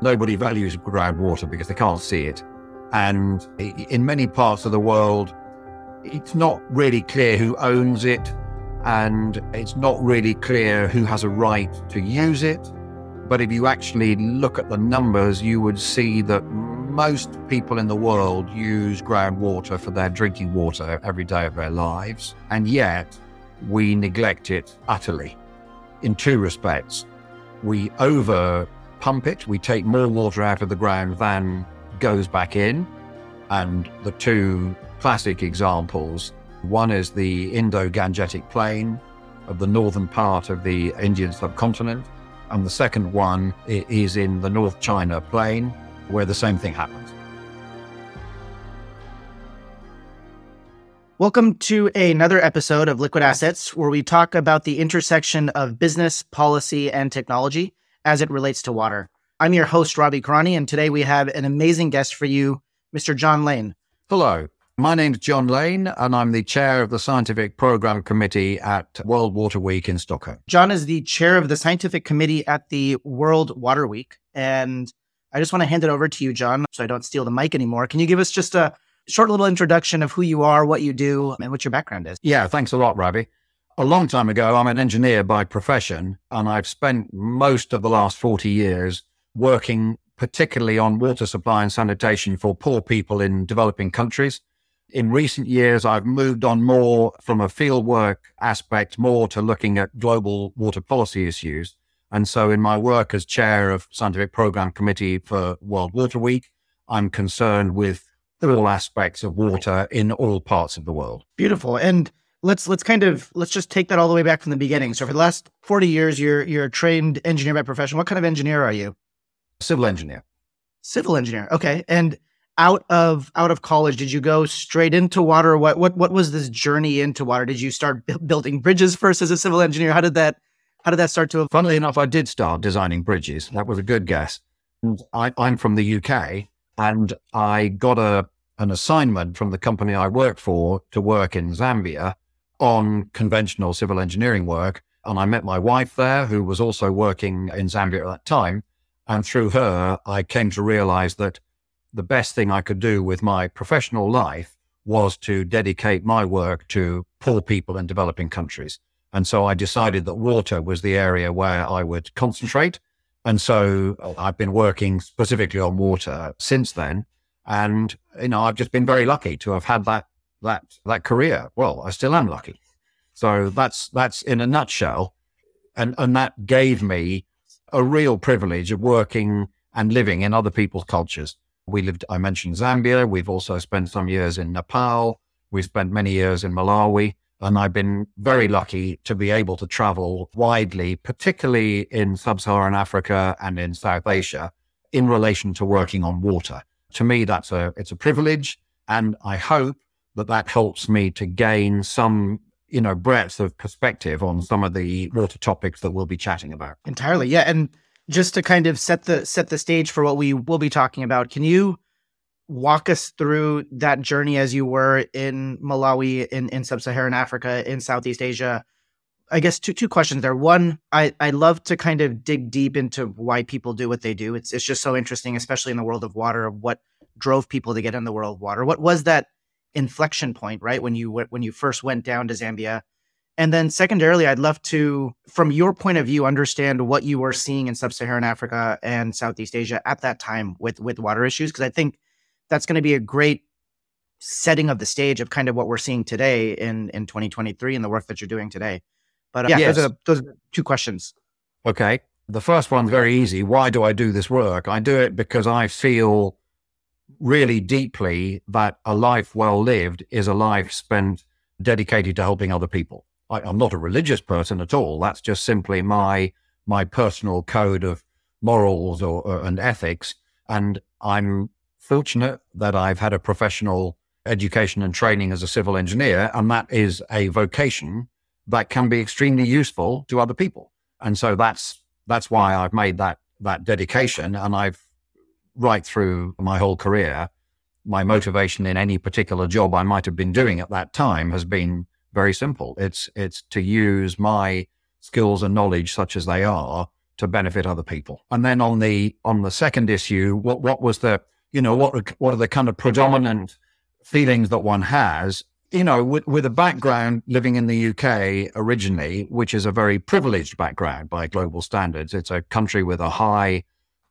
Nobody values groundwater because they can't see it. And in many parts of the world, it's not really clear who owns it, and it's not really clear who has a right to use it. But if you actually look at the numbers, you would see that most people in the world use groundwater for their drinking water every day of their lives. And yet, we neglect it utterly in two respects. We over pump it, we take more water out of the ground than goes back in. And the two classic examples one is the Indo Gangetic Plain of the northern part of the Indian subcontinent, and the second one is in the North China Plain, where the same thing happens. Welcome to another episode of Liquid Assets, where we talk about the intersection of business, policy, and technology as it relates to water. I'm your host, Ravi Kurani, and today we have an amazing guest for you, Mr. Jon Lane. Hello. My name's Jon Lane, and I'm the chair of the Scientific Program Committee at World Water Week in Stockholm. Jon is the chair of the Scientific Committee at the World Water Week. And I just want to hand it over to you, Jon, so I don't steal the mic anymore. Can you give us just a short little introduction of who you are, what you do, and what your background is? Yeah, thanks a lot, Ravi. A long time ago, I'm an engineer by profession, and I've spent most of the last 40 years working particularly on water supply and sanitation for poor people in developing countries. In recent years, I've moved on more from a fieldwork aspect, more to looking at global water policy issues. And so, in my work as chair of Scientific Program Committee for World Water Week, I'm concerned with all aspects of water in all parts of the world. Beautiful. And let's let's kind of let's just take that all the way back from the beginning. So, for the last forty years, you're you're a trained engineer by profession. What kind of engineer are you? Civil engineer. Civil engineer. Okay. And out of out of college did you go straight into water what what what was this journey into water did you start b- building bridges first as a civil engineer how did that how did that start to funnily enough i did start designing bridges that was a good guess I, i'm from the uk and i got a an assignment from the company i worked for to work in zambia on conventional civil engineering work and i met my wife there who was also working in zambia at that time and through her i came to realize that the best thing I could do with my professional life was to dedicate my work to poor people in developing countries. And so I decided that water was the area where I would concentrate. And so uh, I've been working specifically on water since then. And, you know, I've just been very lucky to have had that, that, that career. Well, I still am lucky. So that's, that's in a nutshell. And, and that gave me a real privilege of working and living in other people's cultures. We lived, I mentioned Zambia. We've also spent some years in Nepal. We've spent many years in Malawi. And I've been very lucky to be able to travel widely, particularly in sub Saharan Africa and in South Asia, in relation to working on water. To me, that's a, it's a privilege. And I hope that that helps me to gain some you know breadth of perspective on some of the water topics that we'll be chatting about. Entirely yeah and just to kind of set the set the stage for what we will be talking about can you walk us through that journey as you were in malawi in, in sub-saharan africa in southeast asia? I guess two two questions there. One i i love to kind of dig deep into why people do what they do. It's it's just so interesting especially in the world of water of what drove people to get in the world of water. What was that inflection point right when you when you first went down to zambia and then secondarily, I'd love to, from your point of view, understand what you were seeing in sub-Saharan Africa and Southeast Asia at that time with with water issues, because I think that's going to be a great setting of the stage of kind of what we're seeing today in in 2023 and the work that you're doing today. But uh, yeah, yes. those, are, those are two questions. Okay. The first one's very easy. Why do I do this work? I do it because I feel really deeply that a life well lived is a life spent dedicated to helping other people. I, am not a religious person at all. That's just simply my my personal code of morals or, or, and ethics. And I'm fortunate that I've had a professional education and training as a civil engineer, and that is a vocation that can be extremely useful to other people. And so that's that's why I've made that that dedication, and I've right through my whole career, my motivation in any particular job I might have been doing at that time has been very simple. It's it's to use my skills and knowledge, such as they are, to benefit other people. And then on the on the second issue, what what was the you know what what are the kind of predominant feelings that one has? You know, with, with a background living in the UK originally, which is a very privileged background by global standards, it's a country with a high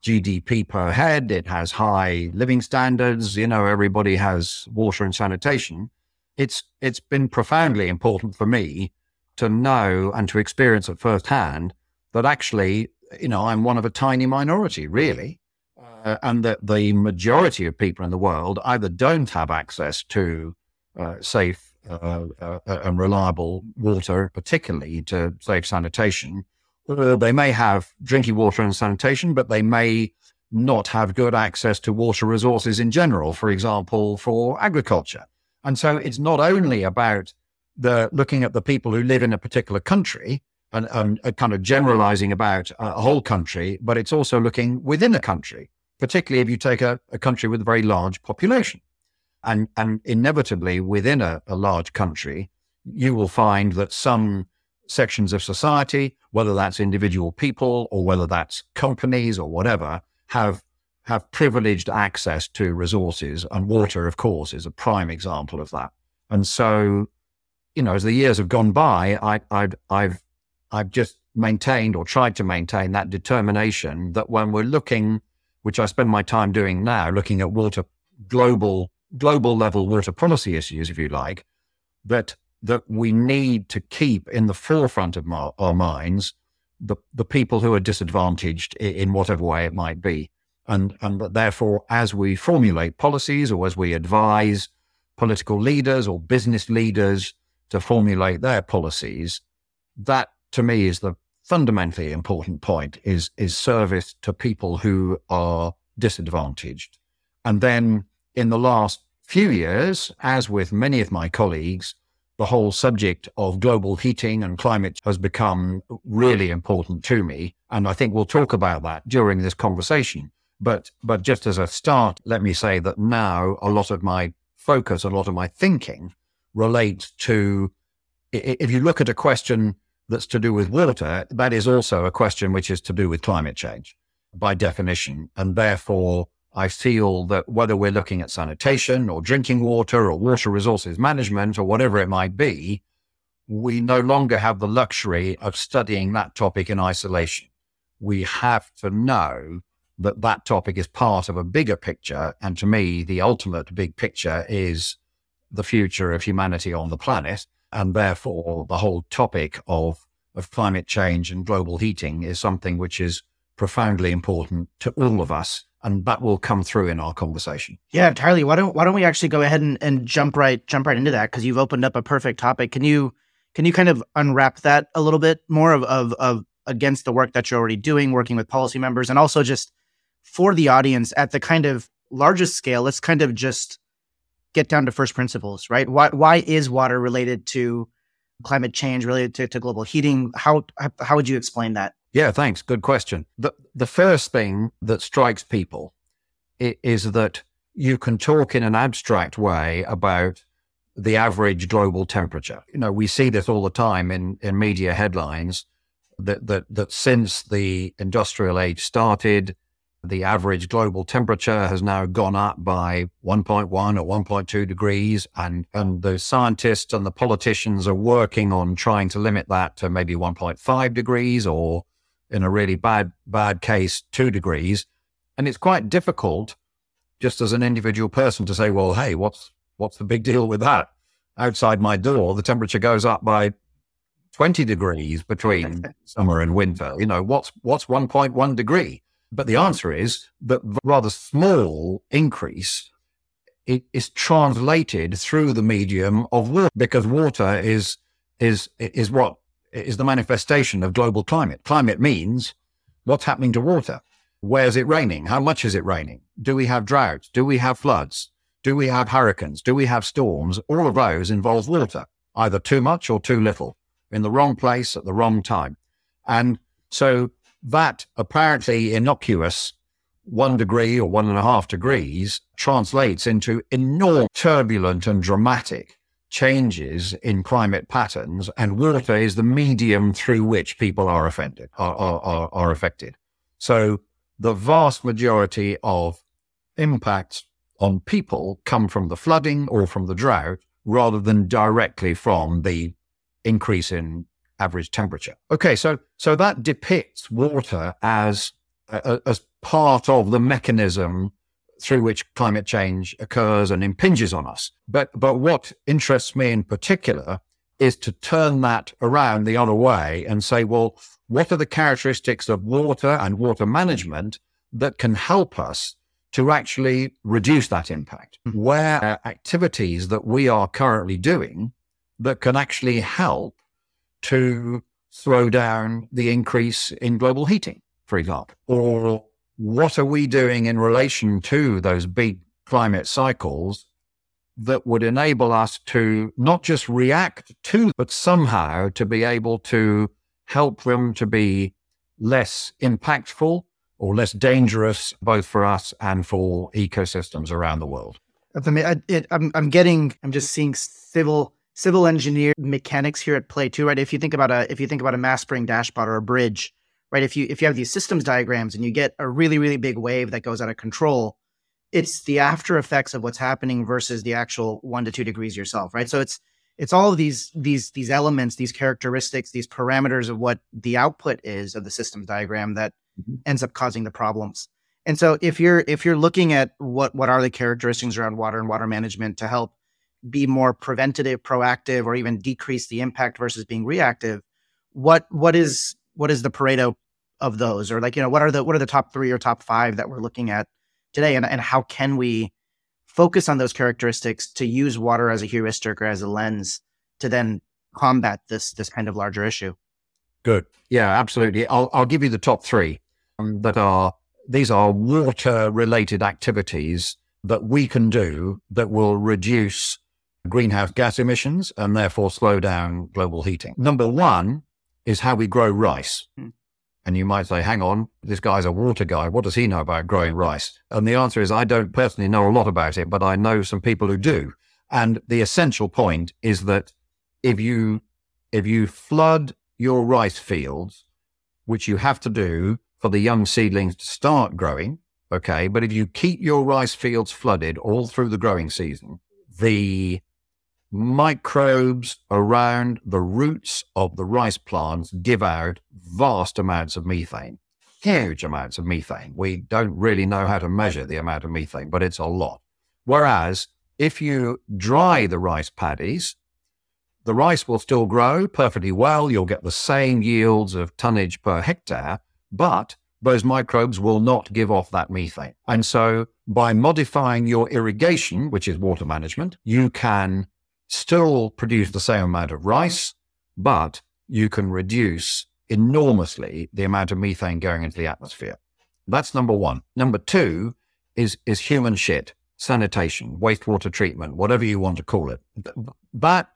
GDP per head. It has high living standards. You know, everybody has water and sanitation. It's it's been profoundly important for me to know and to experience at first hand that actually you know, I'm one of a tiny minority, really. Uh, and that the majority of people in the world either don't have access to uh, safe uh, uh and reliable water, particularly to safe sanitation, or they may have drinking water and sanitation, but they may not have good access to water resources in general, for example, for agriculture. And so it's not only about the looking at the people who live in a particular country, and, and uh, kind of generalizing about a whole country, but it's also looking within a country, particularly if you take a, a country with a very large population. And, and inevitably, within a, a large country, you will find that some sections of society, whether that's individual people or whether that's companies or whatever, have have privileged access to resources, and water, of course, is a prime example of that. And so, you know, as the years have gone by, I, I, I've I've just maintained or tried to maintain that determination that when we're looking, which I spend my time doing now, looking at water global global level water policy issues, if you like, that that we need to keep in the forefront of our, minds the the people who are disadvantaged in, in whatever way it might be, and and therefore, as we formulate policies or as we advise political leaders or business leaders to formulate their policies, that to me is the fundamentally important point is is service to people who are disadvantaged. And then in the last few years, as with many of my colleagues, the whole subject of global heating and climate has become really important to me. And I think we'll talk about that during this conversation. But, but just as a start, let me say that now a lot of my focus, a lot of my thinking relates to if you look at a question that's to do with water, that is also a question which is to do with climate change by definition. And therefore, I feel that whether we're looking at sanitation or drinking water or water resources management or whatever it might be, we no longer have the luxury of studying that topic in isolation. We have to know that that topic is part of a bigger picture. And to me, the ultimate big picture is the future of humanity on the planet. And therefore, the whole topic of, of climate change and global heating is something which is profoundly important to all of us. And that will come through in our conversation. Yeah, entirely. Why don't why don't we actually go ahead and, and jump right jump right into that? Because you've opened up a perfect topic. Can you can you kind of unwrap that a little bit more of, of of against the work that you're already doing, working with policy members, and also just for the audience at the kind of largest scale, let's kind of just get down to first principles, right? Why why is water related to climate change, related to, to global heating? How how would you explain that? Yeah, thanks. Good question. The the first thing that strikes people is that you can talk in an abstract way about the average global temperature. You know, we see this all the time in, in media headlines that, that, that since the industrial age started, the average global temperature has now gone up by 1.1 or 1.2 degrees, and, and the scientists and the politicians are working on trying to limit that to maybe 1.5 degrees or, in a really bad, bad case, two degrees. And it's quite difficult just as an individual person to say, well, hey, what's, what's the big deal with that? Outside my door, the temperature goes up by 20 degrees between summer and winter. You know, what's, what's 1.1 degree? But the answer is that rather small increase it is translated through the medium of water because water is is is what is the manifestation of global climate. Climate means what's happening to water. Where's it raining? How much is it raining? Do we have droughts? Do we have floods? Do we have hurricanes? Do we have storms? All of those involve water, either too much or too little, in the wrong place at the wrong time. And so that apparently innocuous one degree or one and a half degrees translates into enormous, turbulent and dramatic changes in climate patterns, and water is the medium through which people are offended, are, are, are, affected. So the vast majority of impacts on people come from the flooding or from the drought rather than directly from the increase in average temperature. Okay, so so that depicts water as as part of the mechanism through which climate change occurs and impinges on us. But but what interests me in particular is to turn that around the other way and say, well, what are the characteristics of water and water management that can help us to actually reduce that impact? Mm-hmm. Where are activities that we are currently doing that can actually help to slow down the increase in global heating, for example? Or what are we doing in relation to those big climate cycles that would enable us to not just react to, but somehow to be able to help them to be less impactful or less dangerous, both for us and for ecosystems around the world. Uh, I, it, I'm, I'm getting, I'm just seeing civil civil engineer mechanics here at play too, right? If you think about a if you think about a mass spring dashpot or a bridge, right? If you if you have these systems diagrams and you get a really really big wave that goes out of control, it's the after effects of what's happening versus the actual one to two degrees yourself, right? So it's it's all of these these these elements, these characteristics, these parameters of what the output is of the systems diagram that mm-hmm. ends up causing the problems. And so if you're if you're looking at what what are the characteristics around water and water management to help be more preventative, proactive, or even decrease the impact versus being reactive, what what is what is the Pareto of those? Or like, you know, what are the what are the top three or top five that we're looking at today? And and how can we focus on those characteristics to use water as a heuristic or as a lens to then combat this this kind of larger issue? Good. Yeah, absolutely. I'll I'll give you the top three um, that are these are water related activities that we can do that will reduce greenhouse gas emissions and therefore slow down global heating. Number one is how we grow rice. Hmm. And you might say, hang on, this guy's a water guy. What does he know about growing rice? And the answer is, I don't personally know a lot about it, but I know some people who do. And the essential point is that if you, if you flood your rice fields, which you have to do for the young seedlings to start growing, okay, but if you keep your rice fields flooded all through the growing season, the microbes around the roots of the rice plants give out vast amounts of methane, huge amounts of methane. We don't really know how to measure the amount of methane, but it's a lot. Whereas if you dry the rice paddies, the rice will still grow perfectly well. You'll get the same yields of tonnage per hectare, but those microbes will not give off that methane. And so by modifying your irrigation, which is water management, you can still produce the same amount of rice, but you can reduce enormously the amount of methane going into the atmosphere. That's number one. Number two is, is human shit, sanitation, wastewater treatment, whatever you want to call it. That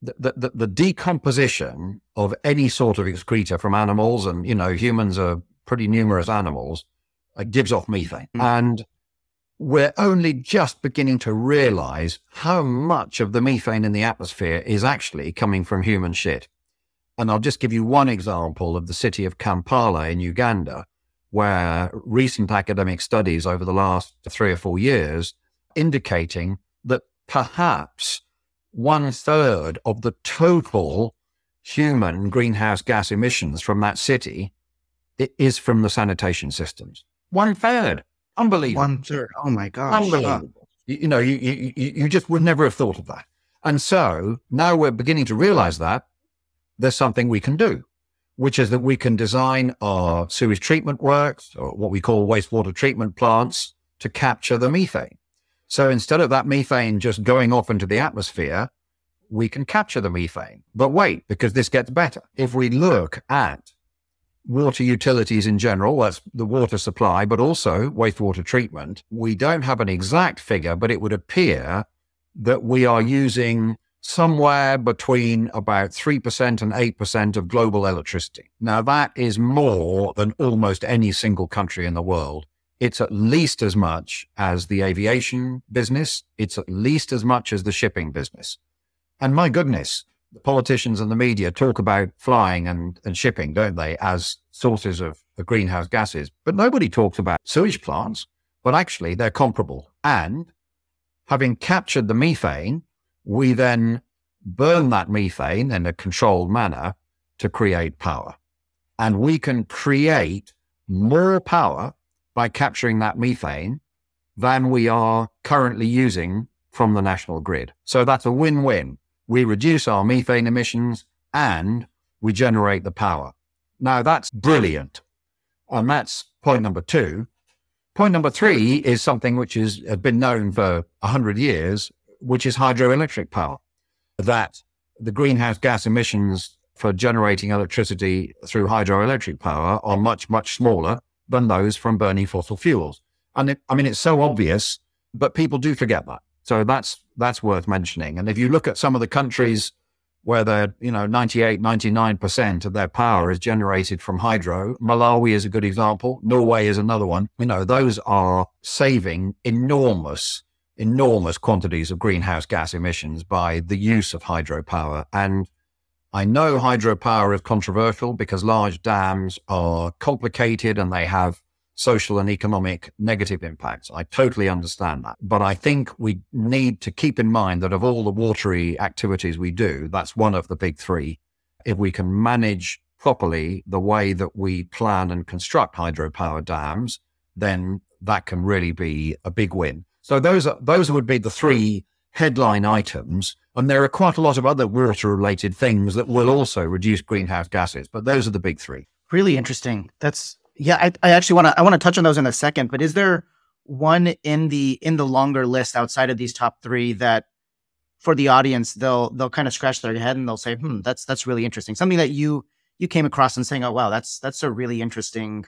the, the, the, decomposition of any sort of excreta from animals, and you know, humans are pretty numerous animals, uh, gives off methane. Mm. And we're only just beginning to realize how much of the methane in the atmosphere is actually coming from human shit. And I'll just give you one example of the city of Kampala in Uganda, where recent academic studies over the last three or four years indicating that perhaps one third of the total human greenhouse gas emissions from that city is from the sanitation systems. One third. Unbelievable. One third. Oh my gosh. Unbelievable. You, you, know, you, you, you just would never have thought of that. And so now we're beginning to realize that there's something we can do, which is that we can design our sewage treatment works or what we call wastewater treatment plants to capture the methane. So instead of that methane just going off into the atmosphere, we can capture the methane. But wait, because this gets better. If we look at water utilities in general, that's the water supply, but also wastewater treatment. We don't have an exact figure, but it would appear that we are using somewhere between about 3% and 8% of global electricity. Now, that is more than almost any single country in the world. It's at least as much as the aviation business. It's at least as much as the shipping business. And my goodness, the politicians and the media talk about flying and, and shipping, don't they, as sources of, of greenhouse gases. But nobody talks about sewage plants, but actually they're comparable. And having captured the methane, we then burn that methane in a controlled manner to create power. And we can create more power by capturing that methane than we are currently using from the national grid. So that's a win win. We reduce our methane emissions and we generate the power. Now that's brilliant. And that's point number two. Point number three is something which is, has been known for 100 years, which is hydroelectric power. That the greenhouse gas emissions for generating electricity through hydroelectric power are much, much smaller than those from burning fossil fuels. And it, I mean, it's so obvious, but people do forget that. So that's, that's worth mentioning. And if you look at some of the countries where they're, you know, 98, 99% of their power is generated from hydro, Malawi is a good example. Norway is another one. You know, those are saving enormous enormous quantities of greenhouse gas emissions by the use of hydropower. And I know hydropower is controversial because large dams are complicated and they have social and economic negative impacts. I totally understand that. But I think we need to keep in mind that of all the watery activities we do, that's one of the big three. If we can manage properly the way that we plan and construct hydropower dams, then that can really be a big win. So those are, those would be the three headline items. And there are quite a lot of other water related things that will also reduce greenhouse gases, but those are the big three. Really interesting. That's yeah, I, I actually want to I want to touch on those in a second, but is there one in the in the longer list outside of these top 3 that for the audience they'll they'll kind of scratch their head and they'll say, "Hmm, that's that's really interesting." Something that you you came across and saying, "Oh, wow, that's that's a really interesting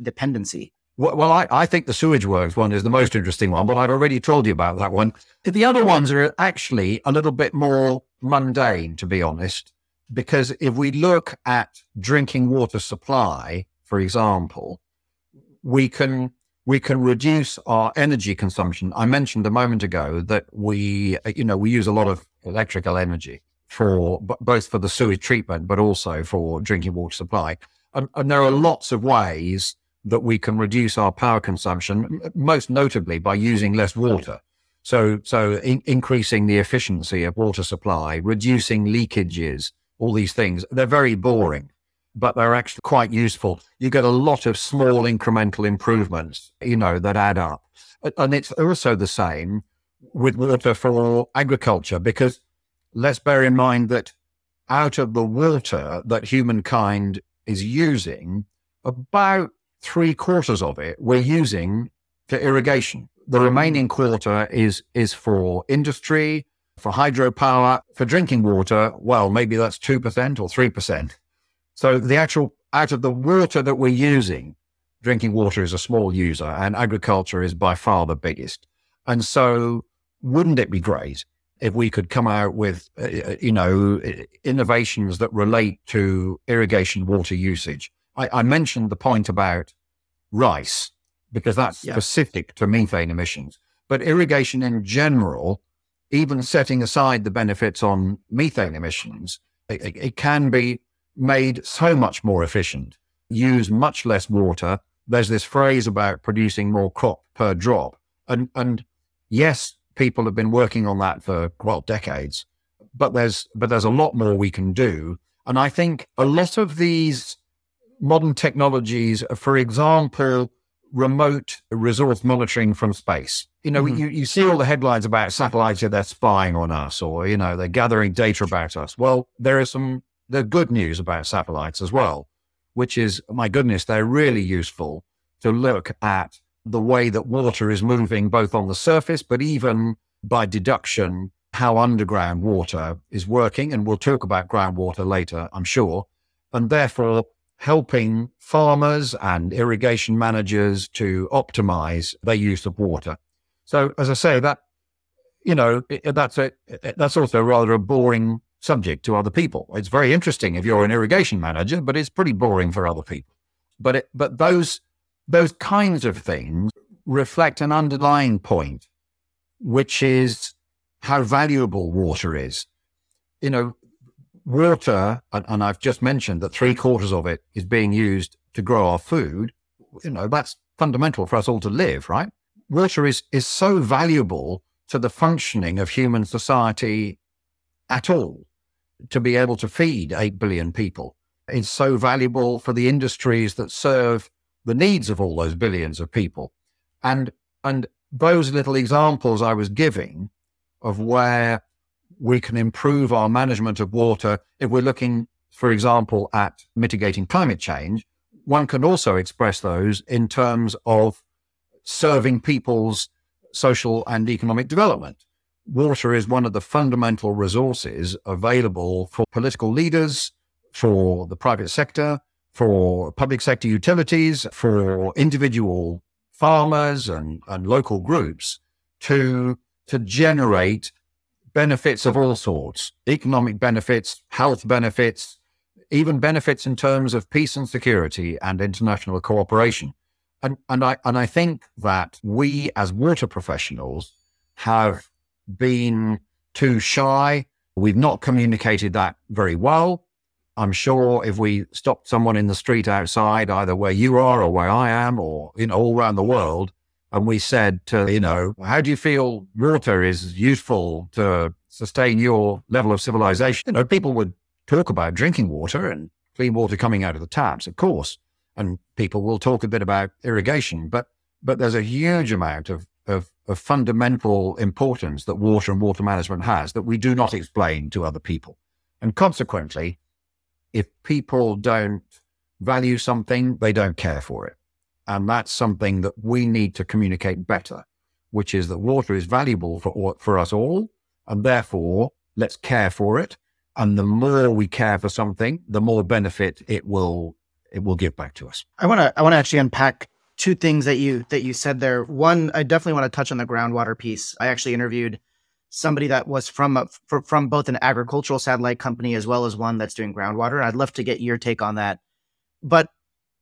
dependency." Well, I, I think the sewage works one is the most interesting one, but I've already told you about that one. The other ones are actually a little bit more mundane, to be honest, because if we look at drinking water supply, for example, we can we can reduce our energy consumption. I mentioned a moment ago that we, you know, we use a lot of electrical energy for both for the sewage treatment, but also for drinking water supply. And, and there are lots of ways that we can reduce our power consumption, most notably by using less water. So, so in, increasing the efficiency of water supply, reducing leakages, all these things. They're very boring, but they're actually quite useful. You get a lot of small incremental improvements, you know, that add up. And it's also the same with water for agriculture, because let's bear in mind that out of the water that humankind is using, about three quarters of it we're using for irrigation. The remaining quarter is is for industry, for hydropower, for drinking water. Well, maybe that's two percent or three percent. So the actual out of the water that we're using, drinking water is a small user, and agriculture is by far the biggest. And so, wouldn't it be great if we could come out with, uh, uh you know, innovations that relate to irrigation water usage? I, I mentioned the point about rice because that's yeah. specific to methane emissions. But irrigation in general, even setting aside the benefits on methane emissions, it, it can be made so much more efficient, use much less water. There's this phrase about producing more crop per drop. And, and yes, people have been working on that for, well, decades, but there's, but there's a lot more we can do. And I think a lot of these modern technologies, for example, remote resource monitoring from space. You know, mm-hmm. you, you see all the headlines about satellites that they're spying on us or, you know, they're gathering data about us. Well, there is some, the good news about satellites as well, which is, my goodness, they're really useful to look at the way that water is moving both on the surface, but even by deduction, how underground water is working. And we'll talk about groundwater later, I'm sure. And therefore, helping farmers and irrigation managers to optimize their use of water. So, as I say, that you know that's a that's also rather a boring subject to other people. It's very interesting if you're an irrigation manager, but it's pretty boring for other people. But it, but those those kinds of things reflect an underlying point, which is how valuable water is. you know, water, and, and I've just mentioned that three quarters of it is being used to grow our food. You know, that's fundamental for us all to live, right? Water is, is so valuable to the functioning of human society at all to be able to feed 8 billion people. It's so valuable for the industries that serve the needs of all those billions of people. And, and those little examples I was giving of where we can improve our management of water if we're looking, for example, at mitigating climate change. One can also express those in terms of serving people's social and economic development. Water is one of the fundamental resources available for political leaders, for the private sector, for public sector utilities, for individual farmers and, and local groups to, to generate benefits of all sorts economic benefits, health benefits, even benefits in terms of peace and security and international cooperation. And, and, I, and I think that we as water professionals have been too shy. We've not communicated that very well. I'm sure if we stopped someone in the street outside, either where you are or where I am, or you know, all around the world, and we said to, you know, how do you feel water is useful to sustain your level of civilization? You know, people would talk about drinking water and clean water coming out of the taps, of course. And people will talk a bit about irrigation, but but there's a huge amount of, of, of fundamental importance that water and water management has that we do not explain to other people. And consequently, if people don't value something, they don't care for it. And that's something that we need to communicate better, which is that water is valuable for, for us all. And therefore, let's care for it. And the more we care for something, the more benefit it will it will give back to us. I want to I want to actually unpack two things that you that you said there. One, I definitely want to touch on the groundwater piece. I actually interviewed somebody that was from a, from both an agricultural satellite company as well as one that's doing groundwater. I'd love to get your take on that. But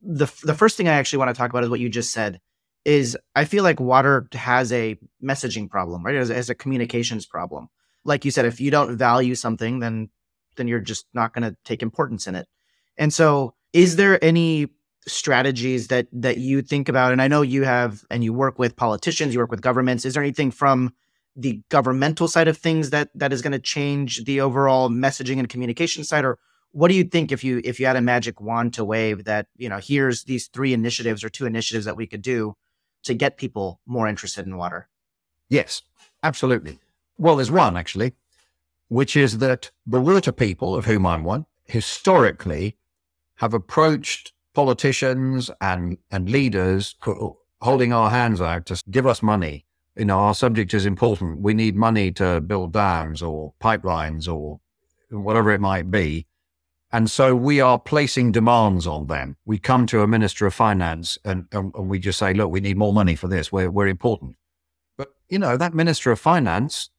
the the first thing I actually want to talk about is what you just said. Is I feel like water has a messaging problem, right? As a communications problem. Like you said, if you don't value something, then then you're just not going to take importance in it. And so, is there any strategies that that you think about? And I know you have, and you work with politicians, you work with governments. Is there anything from the governmental side of things that that is going to change the overall messaging and communication side or what do you think if you if you had a magic wand to wave that you know here's these three initiatives or two initiatives that we could do to get people more interested in water yes absolutely well there's one actually which is that the water people of whom i'm one historically have approached politicians and and leaders holding our hands out to give us money you know, our subject is important. We need money to build dams or pipelines or whatever it might be. And so we are placing demands on them. We come to a minister of finance and, and, we just say, look, we need more money for this. We're, we're important. But, you know, that minister of finance,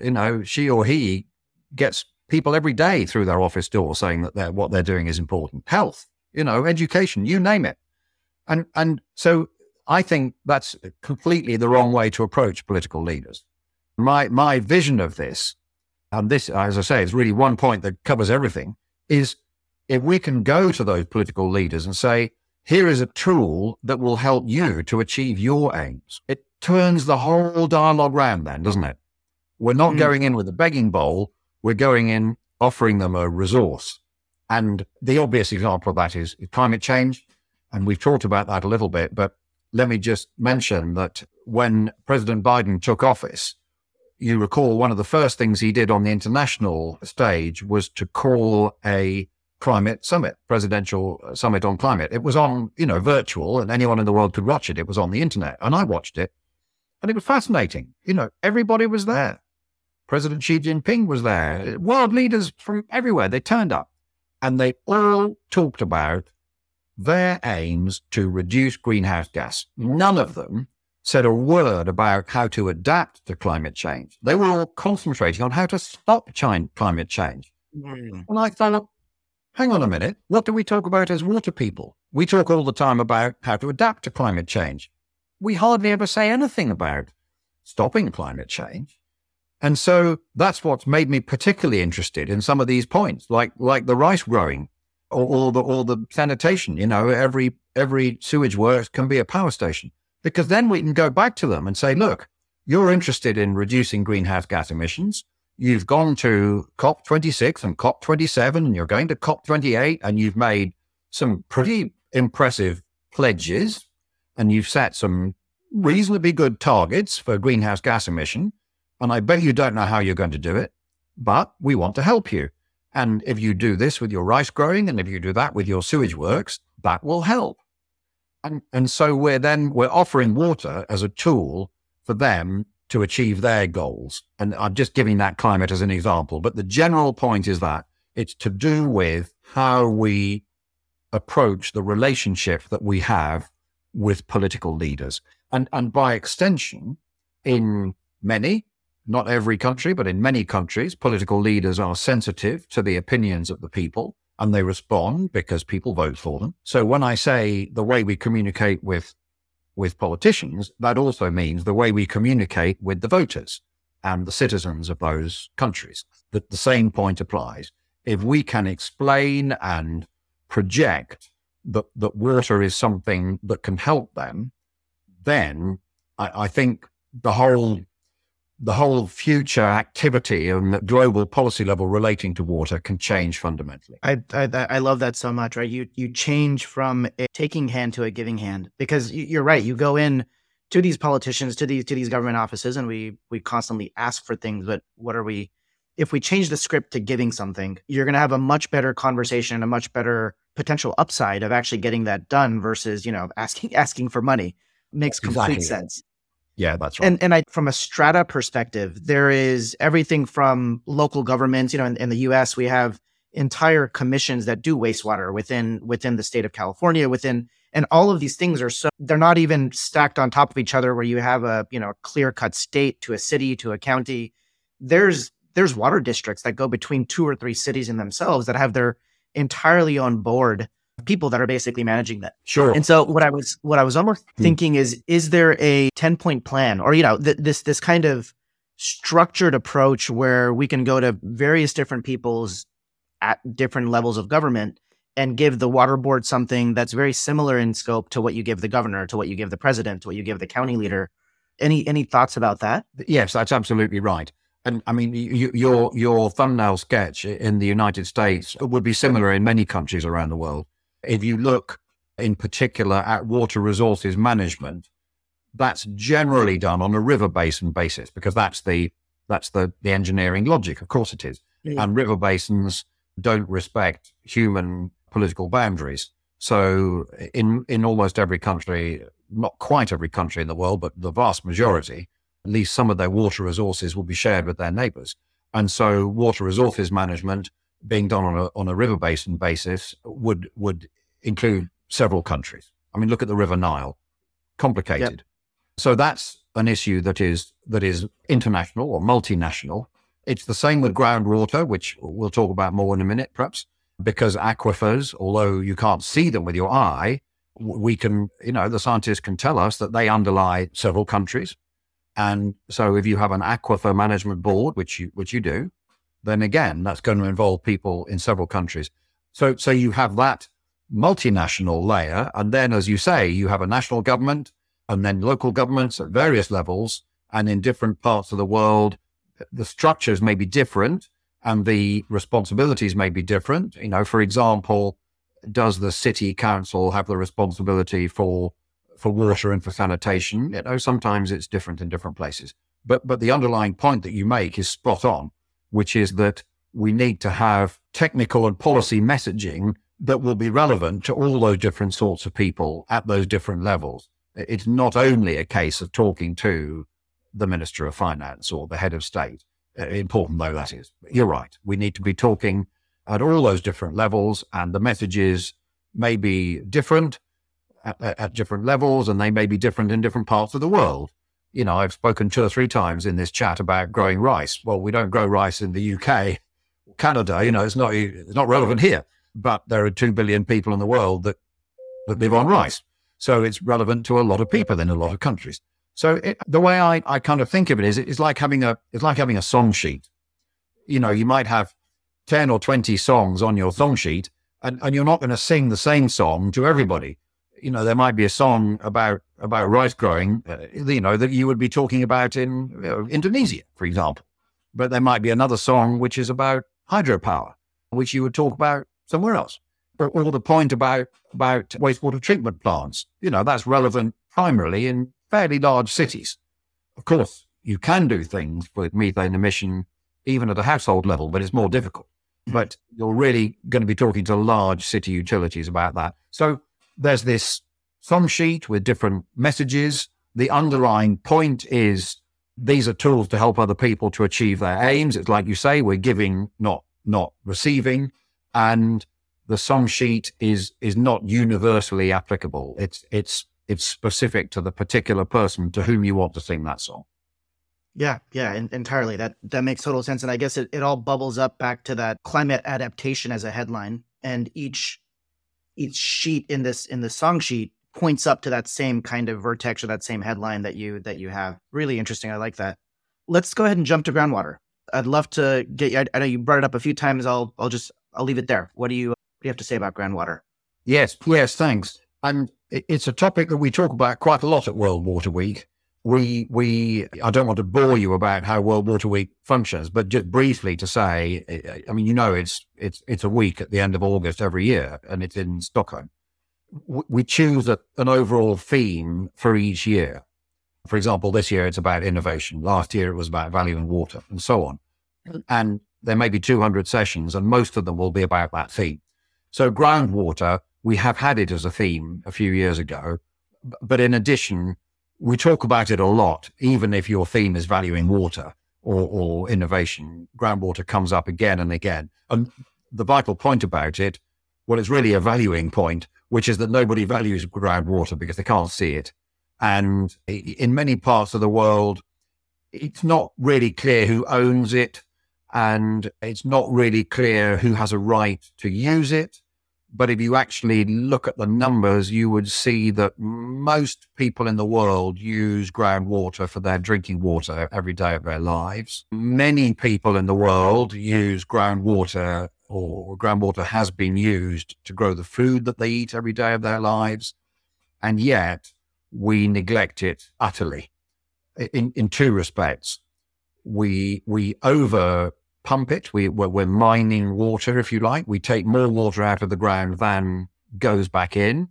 you know, she or he gets people every day through their office door saying that they're, what they're doing is important. Health, you know, education, you name it. And, and so I think that's completely the wrong way to approach political leaders. My, my vision of this, and this, as I say, is really one point that covers everything, is if we can go to those political leaders and say, here is a tool that will help you to achieve your aims. It turns the whole dialogue round then, doesn't it? We're not mm. going in with a begging bowl. We're going in offering them a resource. And the obvious example of that is climate change. And we've talked about that a little bit, but let me just mention that when President Biden took office, you recall one of the first things he did on the international stage was to call a climate summit, presidential summit on climate. It was on, you know, virtual and anyone in the world could watch it. It was on the internet and I watched it and it was fascinating. You know, everybody was there. President Xi Jinping was there. World leaders from everywhere. They turned up and they all talked about their aims to reduce greenhouse gas. None of them said a word about how to adapt to climate change. They were all concentrating on how to stop climate change. Mm. And I thought, hang on a minute, what do we talk about as water people? We talk all the time about how to adapt to climate change. We hardly ever say anything about stopping climate change. And so that's what's made me particularly interested in some of these points, like like the rice growing or, or the or the sanitation. You know, every every sewage works can be a power station because then we can go back to them and say, look, you're interested in reducing greenhouse gas emissions. You've gone to COP26 and COP27, and you're going to COP28, and you've made some pretty impressive pledges, and you've set some reasonably good targets for greenhouse gas emission. And I bet you don't know how you're going to do it, but we want to help you. And if you do this with your rice growing, and if you do that with your sewage works, that will help. And, and so we're then we're offering water as a tool for them to achieve their goals. And I'm just giving that climate as an example. But the general point is that it's to do with how we approach the relationship that we have with political leaders. And, and by extension, in many, not every country, but in many countries, political leaders are sensitive to the opinions of the people and they respond because people vote for them. So when I say the way we communicate with with politicians, that also means the way we communicate with the voters and the citizens of those countries. That the same point applies. If we can explain and project that, that water is something that can help them, then I, I think the whole the whole future activity and the global policy level relating to water can change fundamentally. I, I, I love that so much. Right, you you change from a taking hand to a giving hand because you're right. You go in to these politicians, to these to these government offices, and we we constantly ask for things. But what are we? If we change the script to giving something, you're going to have a much better conversation and a much better potential upside of actually getting that done versus you know asking asking for money makes complete exactly. sense. Yeah, that's right. And and I, from a strata perspective, there is everything from local governments. You know, in, in, the U.S., we have entire commissions that do wastewater within within the state of California. Within and all of these things are so they're not even stacked on top of each other, where you have a you know clear cut state to a city to a county. There's there's water districts that go between two or three cities in themselves that have their entirely on board people that are basically managing that. Sure. And so what I was what I was almost hmm. thinking is is there a 10 point plan or you know th- this this kind of structured approach where we can go to various different people's at different levels of government and give the water board something that's very similar in scope to what you give the governor, to what you give the president, to what you give the county leader. Any any thoughts about that? Yes, that's absolutely right. And I mean, you, your your thumbnail sketch in the United States would be similar in many countries around the world. If you look in particular at water resources management, that's generally done on a river basin basis because that's the that's the, the engineering logic. Of course it is. Yeah. And river basins don't respect human political boundaries. So in in almost every country, not quite every country in the world, but the vast majority, at least some of their water resources will be shared with their neighbors. And so water resources management being done on a on a river basin basis would would include several countries. I mean, look at the River Nile, complicated. Yep. So that's an issue that is that is international or multinational. It's the same with groundwater, which we'll talk about more in a minute, perhaps, because aquifers, although you can't see them with your eye, we can, you know, the scientists can tell us that they underlie several countries. And so if you have an aquifer management board, which you which you do, then again, that's going to involve people in several countries. So, so you have that multinational layer. And then, as you say, you have a national government and then local governments at various levels. And in different parts of the world, the structures may be different and the responsibilities may be different. You know, for example, does the city council have the responsibility for for water and for sanitation? You know, sometimes it's different in different places. But but the underlying point that you make is spot on which is that we need to have technical and policy messaging that will be relevant to all those different sorts of people at those different levels. It's not only a case of talking to the Minister of Finance or the head of state, uh, important though that is. You're right. We need to be talking at all those different levels, and the messages may be different at, at different levels, and they may be different in different parts of the world you know, I've spoken two or three times in this chat about growing rice. Well, we don't grow rice in the UK, Canada. You know, it's not it's not relevant here. But there are two billion people in the world that that live on rice, so it's relevant to a lot of people in a lot of countries. So it, the way I, I kind of think of it is, it's like having a, it's like having a song sheet. You know, you might have 10 or 20 songs on your song sheet and, and you're not going to sing the same song to everybody. You know, there might be a song about, about rice growing, uh, you know, that you would be talking about in Indonesia, for example. But there might be another song which is about hydropower, which you would talk about somewhere else. But or the point about, about wastewater treatment plants, you know, that's relevant primarily in fairly large cities. Of course, you can do things with methane emission even at a household level, but it's more difficult. But you're really going to be talking to large city utilities about that. So there's this song sheet with different messages. The underlying point is these are tools to help other people to achieve their aims. It's like you say, we're giving, not not receiving, and the song sheet is is not universally applicable. It's it's it's specific to the particular person to whom you want to sing that song. Yeah, yeah, in, entirely. That that makes total sense, and I guess it, it all bubbles up back to that climate adaptation as a headline, and each each sheet in this in the song sheet points up to that same kind of vertex or that same headline that you that you have. Really interesting. I like that. Let's go ahead and jump to groundwater. I'd love to get you. I, I know you brought it up a few times. I'll I'll just I'll leave it there. What do you what do you have to say about groundwater? Yes, yes, thanks. And it's a topic that we talk about quite a lot at World Water Week. We we I don't want to bore you about how World Water Week functions, but just briefly to say, I mean, you know, it's it's it's a week at the end of August every year, and it's in Stockholm we choose a, an overall theme for each year. For example, this year it's about innovation. Last year it was about value in water and so on. And there may be 200 sessions and most of them will be about that theme. So groundwater, we have had it as a theme a few years ago. But in addition, we talk about it a lot, even if your theme is valuing water or, or innovation, groundwater comes up again and again. And the vital point about it, well, it's really a valuing point which is that nobody values groundwater because they can't see it. And in many parts of the world, it's not really clear who owns it and it's not really clear who has a right to use it. But if you actually look at the numbers, you would see that most people in the world use groundwater for their drinking water every day of their lives. Many people in the world use groundwater or groundwater has been used to grow the food that they eat every day of their lives. And yet we neglect it utterly in, in two respects. We, we over pump it. We, we're, we're mining water, if you like. We take more water out of the ground than goes back in.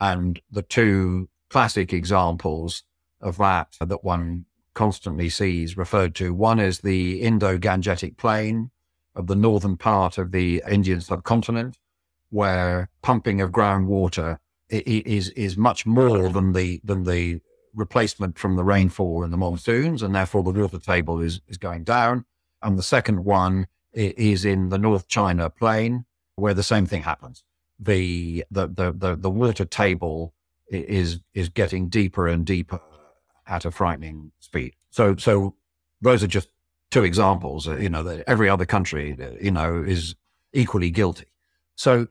And the two classic examples of that that one constantly sees referred to one is the Indo Gangetic Plain, of the northern part of the Indian subcontinent, where pumping of groundwater is is much more than the than the replacement from the rainfall and the monsoons, and therefore the water table is is going down. And the second one is in the North China Plain, where the same thing happens. The the the the, the water table is is getting deeper and deeper at a frightening speed. So so those are just two examples. Uh, you know, that every other country, uh, you know, is equally guilty. So,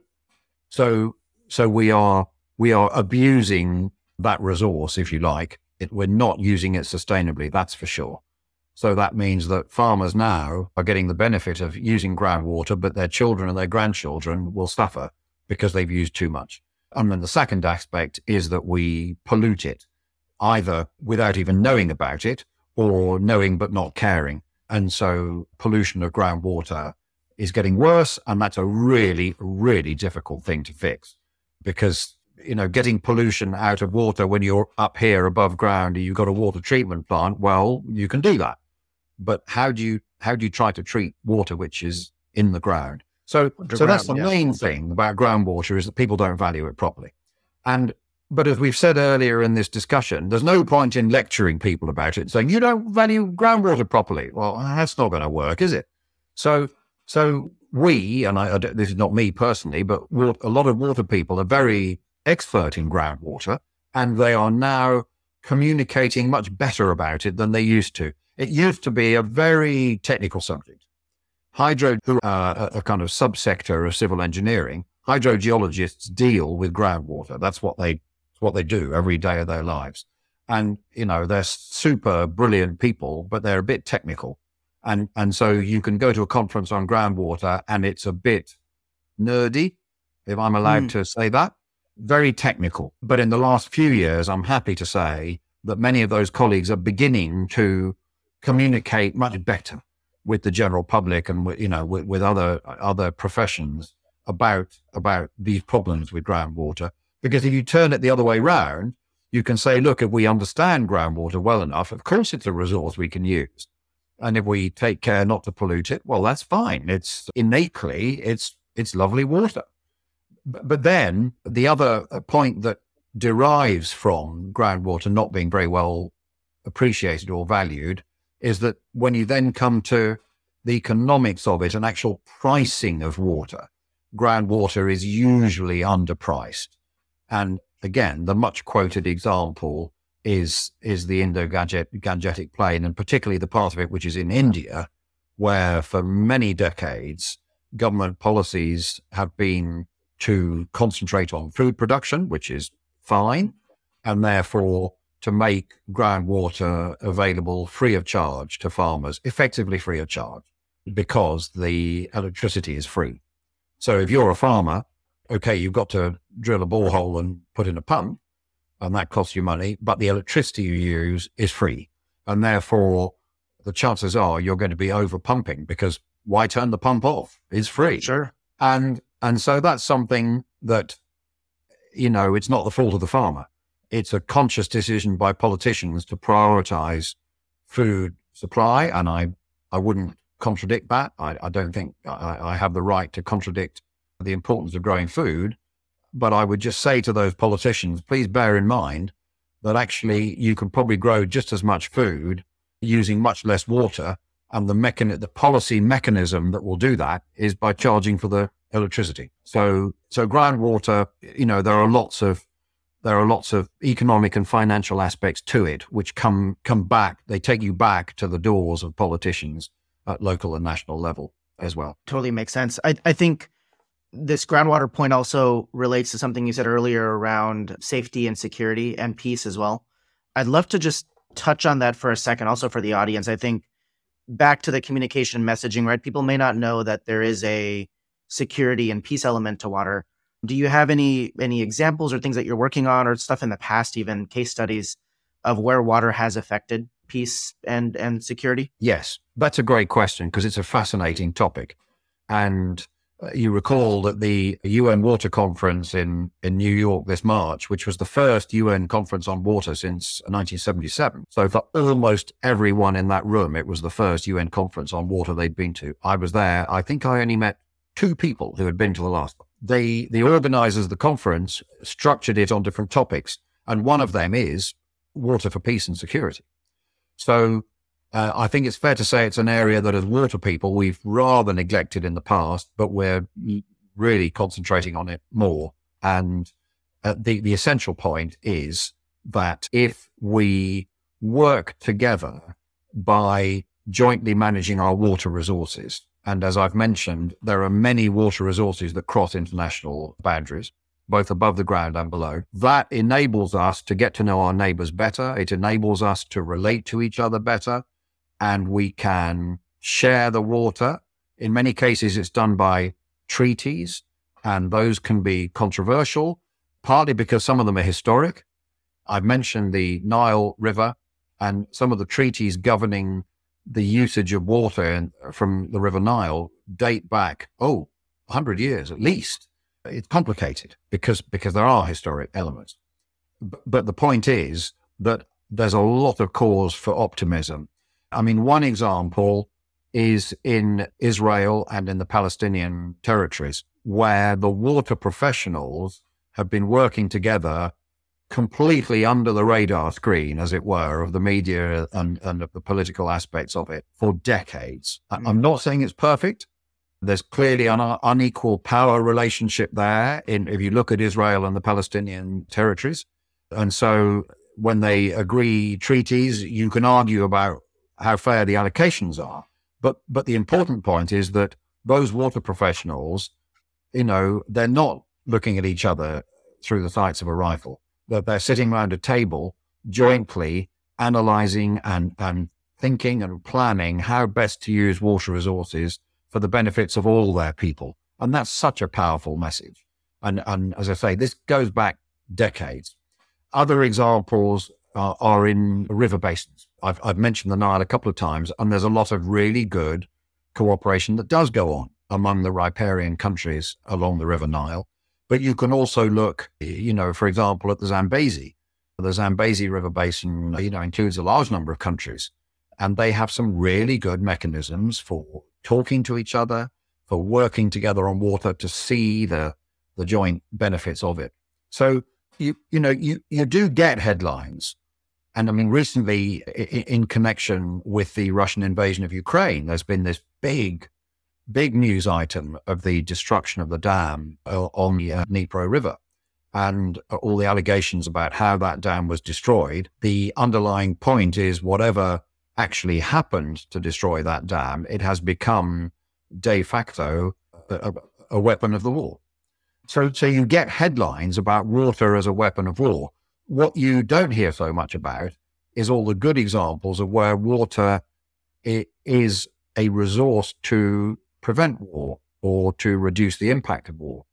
so, so we are we are abusing that resource, if you like. It, we're not using it sustainably. That's for sure. So that means that farmers now are getting the benefit of using groundwater, but their children and their grandchildren will suffer because they've used too much. And then the second aspect is that we pollute it, either without even knowing about it or knowing but not caring. And so pollution of groundwater is getting worse. And that's a really, really difficult thing to fix because, you know, getting pollution out of water when you're up here above ground you've got a water treatment plant, well, you can do that. But how do you, how do you try to treat water which is in the ground? So, so that's the yeah. main thing about groundwater is that people don't value it properly. And but as we've said earlier in this discussion, there's no point in lecturing people about it, saying you don't value groundwater properly. Well, that's not going to work, is it? So, so we, and I, this is not me personally, but a lot of water people are very expert in groundwater, and they are now communicating much better about it than they used to. It used to be a very technical subject. Hydro, who are a kind of subsector of civil engineering, hydrogeologists deal with groundwater. That's what they what they do every day of their lives. And, you know, they're super brilliant people, but they're a bit technical. And, and so you can go to a conference on groundwater and it's a bit nerdy, if I'm allowed mm. to say that, very technical. But in the last few years, I'm happy to say that many of those colleagues are beginning to communicate much better with the general public and with, you know with, with other other professions about about these problems with groundwater. Because if you turn it the other way round, you can say, look, if we understand groundwater well enough, of course it's a resource we can use. And if we take care not to pollute it, well, that's fine. It's innately, it's, it's lovely water. But, then the other uh, point that derives from groundwater not being very well appreciated or valued is that when you then come to the economics of it and actual pricing of water, groundwater is usually underpriced. And again, the much quoted example is is the Indo-Gangetic Plain, and particularly the part of it which is in India, where for many decades government policies have been to concentrate on food production, which is fine, and therefore to make groundwater available free of charge to farmers, effectively free of charge, because the electricity is free. So if you're a farmer, okay, you've got to drill a borehole and put in a pump, and that costs you money, but the electricity you use is free. And therefore, the chances are you're going to be over pumping because why turn the pump off? It's free. Sure. And and so that's something that, you know, it's not the fault of the farmer. It's a conscious decision by politicians to prioritize food supply. And I, I wouldn't contradict that. I, I don't think I, I have the right to contradict the importance of growing food. But I would just say to those politicians, please bear in mind that actually you can probably grow just as much food using much less water. And the mechan- the policy mechanism that will do that is by charging for the electricity. So, so groundwater, you know, there are lots of, there are lots of economic and financial aspects to it, which come, come back. They take you back to the doors of politicians at local and national level as well. Totally makes sense. I, I think this groundwater point also relates to something you said earlier around safety and security and peace as well. I'd love to just touch on that for a second, also for the audience. I think back to the communication messaging, right? People may not know that there is a security and peace element to water. Do you have any any examples or things that you're working on or stuff in the past, even case studies of where water has affected peace and and security? Yes, that's a great question because it's a fascinating topic. And uh, you recall that the UN Water Conference in, in New York this March, which was the first UN conference on water since 1977. So for almost everyone in that room, it was the first UN conference on water they'd been to. I was there. I think I only met two people who had been to the last one. They, the organizers of the conference structured it on different topics. And one of them is water for peace and security. So uh, I think it's fair to say it's an area that, as water people, we've rather neglected in the past, but we're really concentrating on it more. And uh, the the essential point is that if we work together by jointly managing our water resources, and as I've mentioned, there are many water resources that cross international boundaries both above the ground and below. That enables us to get to know our neighbors better. It enables us to relate to each other better and we can share the water. In many cases, it's done by treaties, and those can be controversial, partly because some of them are historic. I've mentioned the Nile River and some of the treaties governing the usage of water in, from the River Nile date back, oh, 100 years at least. It's complicated because, because there are historic elements. But, but the point is that there's a lot of cause for optimism I mean, one example is in Israel and in the Palestinian territories, where the water professionals have been working together completely under the radar screen, as it were, of the media and, and of the political aspects of it for decades. I'm not saying it's perfect. There's clearly an unequal power relationship there in, if you look at Israel and the Palestinian territories. And so when they agree treaties, you can argue about how fair the allocations are. But but the important point is that those water professionals, you know, they're not looking at each other through the sights of a rifle. That they're sitting around a table jointly analyzing and, and thinking and planning how best to use water resources for the benefits of all their people. And that's such a powerful message. And, and as I say, this goes back decades. Other examples are, are in river basins. I've, I've mentioned the Nile a couple of times, and there's a lot of really good cooperation that does go on among the riparian countries along the River Nile. But you can also look, you know, for example, at the Zambezi. The Zambezi River Basin, you know, includes a large number of countries, and they have some really good mechanisms for talking to each other, for working together on water to see the the joint benefits of it. So you you know you you do get headlines, and I mean recently in, in connection with the Russian invasion of Ukraine, there's been this big big news item of the destruction of the dam uh, on the uh, Dnipro River and all the allegations about how that dam was destroyed. The underlying point is whatever actually happened to destroy that dam, it has become de facto a, a weapon of the war. So, so you get headlines about water as a weapon of war. What you don't hear so much about is all the good examples of where water is a resource to prevent war or to reduce the impact of war.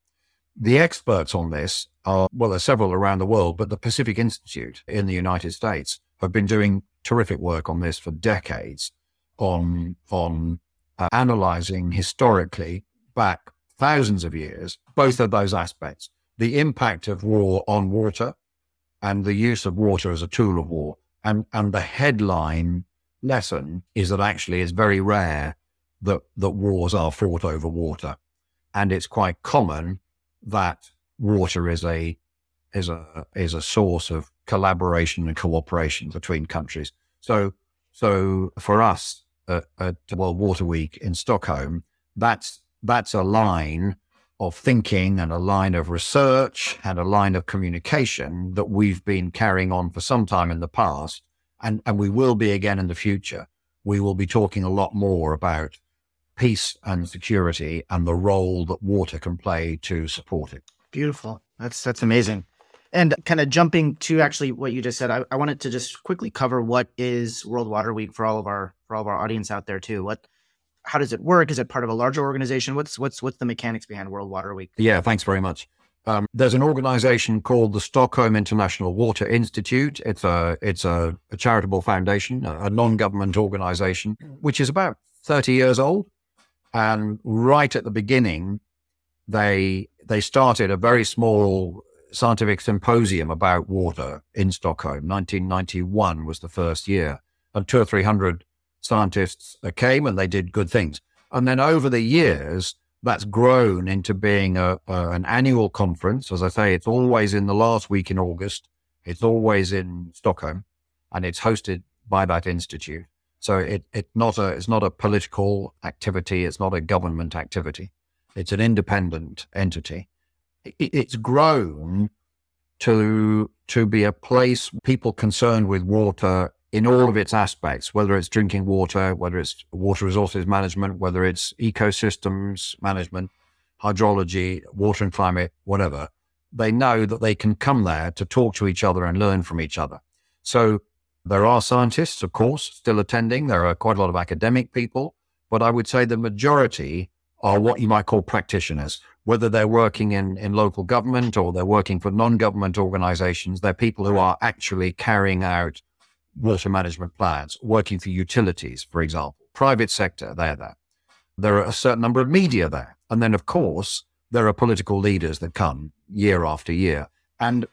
The experts on this are, well, there are several around the world, but the Pacific Institute in the United States have been doing terrific work on this for decades on, on uh, analyzing historically back thousands of years, both of those aspects, the impact of war on water and the use of water as a tool of war. And, and the headline lesson is that actually it's very rare that, that wars are fought over water. And it's quite common that water is a, is a, is a source of collaboration and cooperation between countries. So, so for us at, at World Water Week in Stockholm, that's, that's a line of thinking and a line of research and a line of communication that we've been carrying on for some time in the past. And, and we will be again in the future. We will be talking a lot more about peace and security and the role that water can play to support it. Beautiful. That's that's amazing. And kind of jumping to actually what you just said, I, I wanted to just quickly cover what is World Water Week for all of our for all of our audience out there too. What how does it work? Is it part of a larger organization? What's what's what's the mechanics behind World Water Week? Yeah, thanks very much. Um, there's an organization called the Stockholm International Water Institute. It's a it's a, a charitable foundation, a, a non-government organization, which is about 30 years old. And right at the beginning, they they started a very small scientific symposium about water in Stockholm. 1991 was the first year, and two or three hundred scientists uh, came and they did good things. And then over the years, that's grown into being a, a, an annual conference. As I say, it's always in the last week in August. It's always in Stockholm, and it's hosted by that institute. So it, it not a, it's not a political activity. It's not a government activity. It's an independent entity. It, it's grown to, to be a place people concerned with water in all of its aspects, whether it's drinking water, whether it's water resources management, whether it's ecosystems management, hydrology, water and climate, whatever. They know that they can come there to talk to each other and learn from each other. So there are scientists, of course, still attending. There are quite a lot of academic people, but I would say the majority are what you might call practitioners. Whether they're working in, in local government or they're working for non government organizations, they're people who are actually carrying out water management plans, working for utilities, for example, private sector, they're there. There are a certain number of media there. And then, of course, there are political leaders that come year after year. And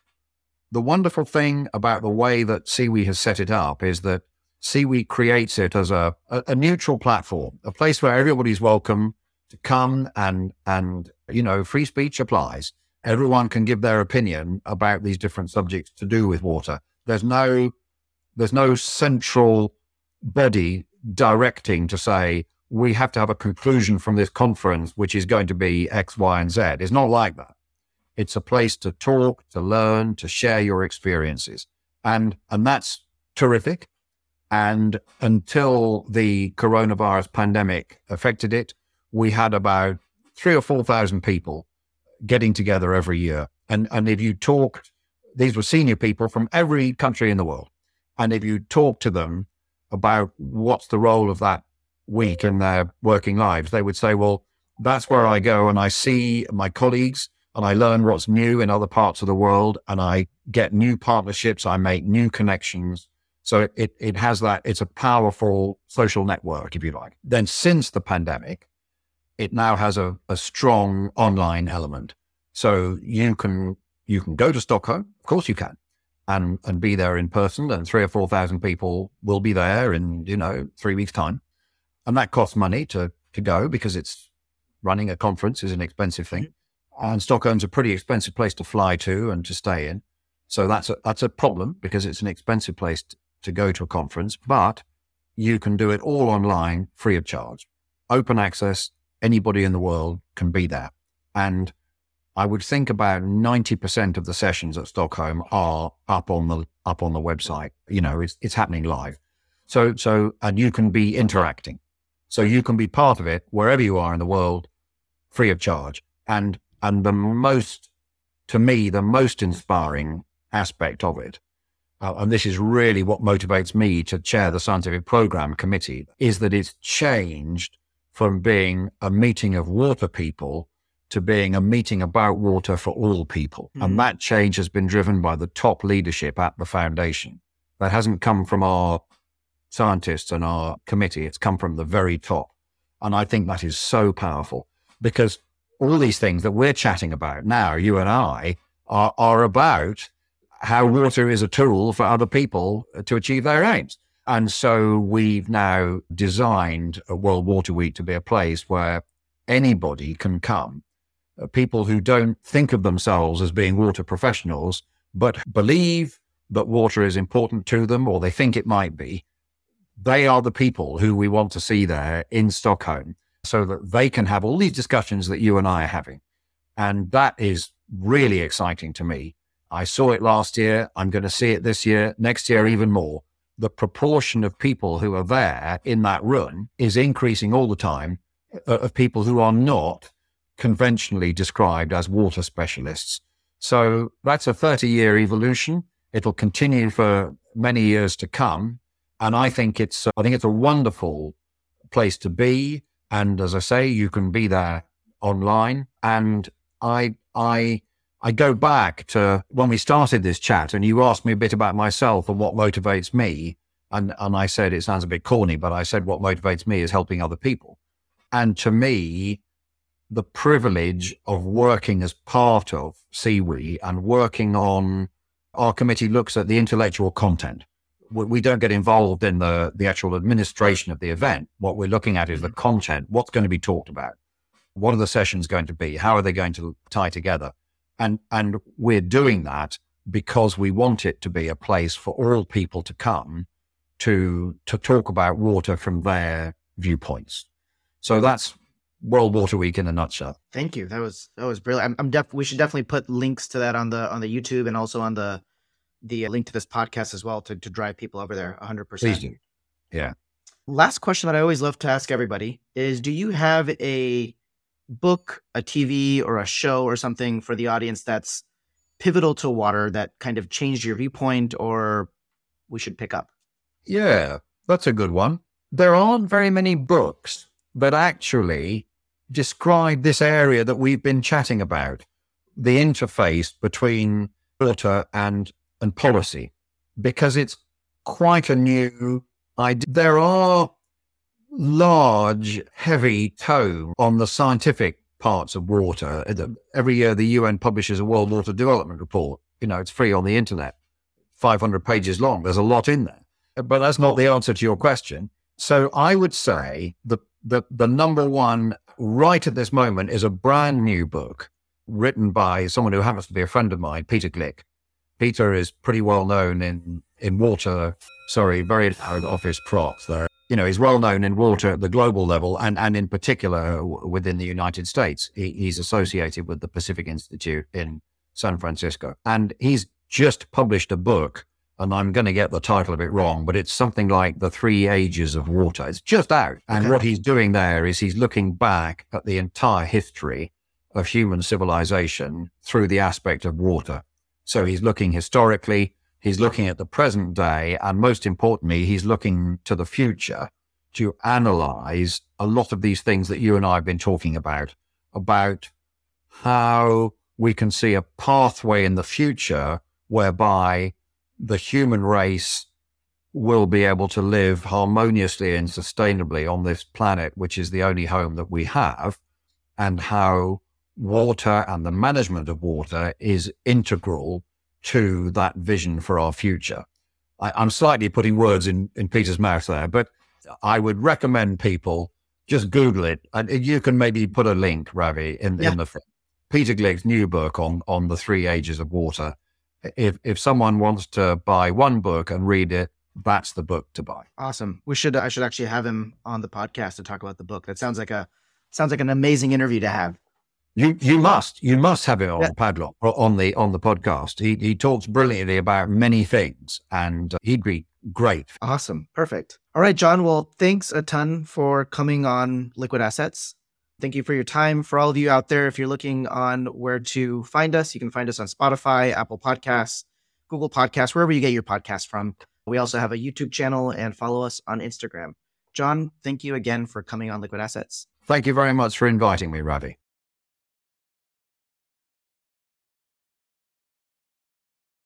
the wonderful thing about the way that SIWI has set it up is that SIWI creates it as a, a, a, neutral platform, a place where everybody's welcome to come and, and, you know, free speech applies. Everyone can give their opinion about these different subjects to do with water. There's no, there's no central body directing to say, we have to have a conclusion from this conference, which is going to be X, Y, and Z. It's not like that. It's a place to talk, to learn, to share your experiences. And, and that's terrific. And until the coronavirus pandemic affected it, we had about three or 4,000 people getting together every year. And, and if you talked these were senior people from every country in the world. And if you talk to them about what's the role of that week in their working lives, they would say, well, that's where I go and I see my colleagues and I learn what's new in other parts of the world and I get new partnerships. I make new connections. So it, it, has that, it's a powerful social network, if you like. Then since the pandemic, it now has a, a strong online element. So you can, you can go to Stockholm. Of course you can and, and be there in person and three or 4,000 people will be there in, you know, three weeks time. And that costs money to, to go because it's running a conference is an expensive thing. Mm-hmm. And Stockholm's a pretty expensive place to fly to and to stay in. So that's a, that's a problem because it's an expensive place to, to go to a conference, but you can do it all online free of charge. Open access. Anybody in the world can be there. And I would think about 90% of the sessions at Stockholm are up on the, up on the website. You know, it's, it's happening live. So, so, and you can be interacting. So you can be part of it wherever you are in the world, free of charge. And, and the most, to me, the most inspiring aspect of it, uh, and this is really what motivates me to chair the scientific program committee, is that it's changed from being a meeting of water people to being a meeting about water for all people. Mm-hmm. And that change has been driven by the top leadership at the foundation. That hasn't come from our scientists and our committee. It's come from the very top. And I think that is so powerful because all these things that we're chatting about now, you and I, are, are about how water is a tool for other people to achieve their aims. And so we've now designed a World Water Week to be a place where anybody can come. Uh, people who don't think of themselves as being water professionals, but believe that water is important to them or they think it might be, they are the people who we want to see there in Stockholm so that they can have all these discussions that you and I are having. And that is really exciting to me. I saw it last year. I'm going to see it this year, next year, even more. The proportion of people who are there in that room is increasing all the time uh, of people who are not conventionally described as water specialists. So that's a 30 year evolution. It'll continue for many years to come. And I think it's, I think it's a wonderful place to be. And as I say, you can be there online. And I, I, I go back to when we started this chat and you asked me a bit about myself and what motivates me. And, and I said, it sounds a bit corny, but I said, what motivates me is helping other people. And to me, the privilege of working as part of SIWI and working on our committee looks at the intellectual content we don't get involved in the, the actual administration of the event. What we're looking at is the mm-hmm. content. What's going to be talked about? What are the sessions going to be? How are they going to tie together? And, and we're doing that because we want it to be a place for all people to come to, to talk about water from their viewpoints. So that's World Water Week in a nutshell. Thank you. That was, that was brilliant. I'm, I'm def- we should definitely put links to that on the, on the YouTube and also on the, the link to this podcast as well to, to drive people over there 100%. Please do. Yeah. Last question that I always love to ask everybody is Do you have a book, a TV, or a show or something for the audience that's pivotal to water that kind of changed your viewpoint or we should pick up? Yeah, that's a good one. There aren't very many books that actually describe this area that we've been chatting about the interface between water and and policy because it's quite a new idea. There are large, heavy tone on the scientific parts of water. Uh, every year, the UN publishes a World Water Development Report. You know, it's free on the internet, 500 pages long. There's a lot in there. Uh, but that's not the answer to your question. So I would say the, the, the number one right at this moment is a brand new book written by someone who happens to be a friend of mine, Peter Gleick, Peter is pretty well known in, in water. Sorry, very loud office props there. You know, he's well known in water at the global level and, and in particular within the United States. He, he's associated with the Pacific Institute in San Francisco. And he's just published a book, and I'm going to get the title of it wrong, but it's something like The Three Ages of Water. It's just out. And okay. what he's doing there is he's looking back at the entire history of human civilization through the aspect of water. So he's looking historically, he's looking at the present day, and most importantly, he's looking to the future to analyze a lot of these things that you and I have been talking about, about how we can see a pathway in the future whereby the human race will be able to live harmoniously and sustainably on this planet, which is the only home that we have, and how water and the management of water is integral to that vision for our future. I, am slightly putting words in, in Peter's mouth there, but I would recommend people just Google it. And you can maybe put a link, Ravi, in, yeah. in the Peter Gleick's new book on, on the three ages of water. If, if someone wants to buy one book and read it, that's the book to buy. Awesome. We should, I should actually have him on the podcast to talk about the book. That sounds like a, sounds like an amazing interview to have. You you must you must have it on yeah. Padlock on the on the podcast. He he talks brilliantly about many things, and he'd be great. Awesome, perfect. All right, Jon. Well, thanks a ton for coming on Liquid Assets. Thank you for your time. For all of you out there, if you're looking on where to find us, you can find us on Spotify, Apple Podcasts, Google Podcasts, wherever you get your podcast from. We also have a YouTube channel and follow us on Instagram. Jon, thank you again for coming on Liquid Assets. Thank you very much for inviting me, Ravi.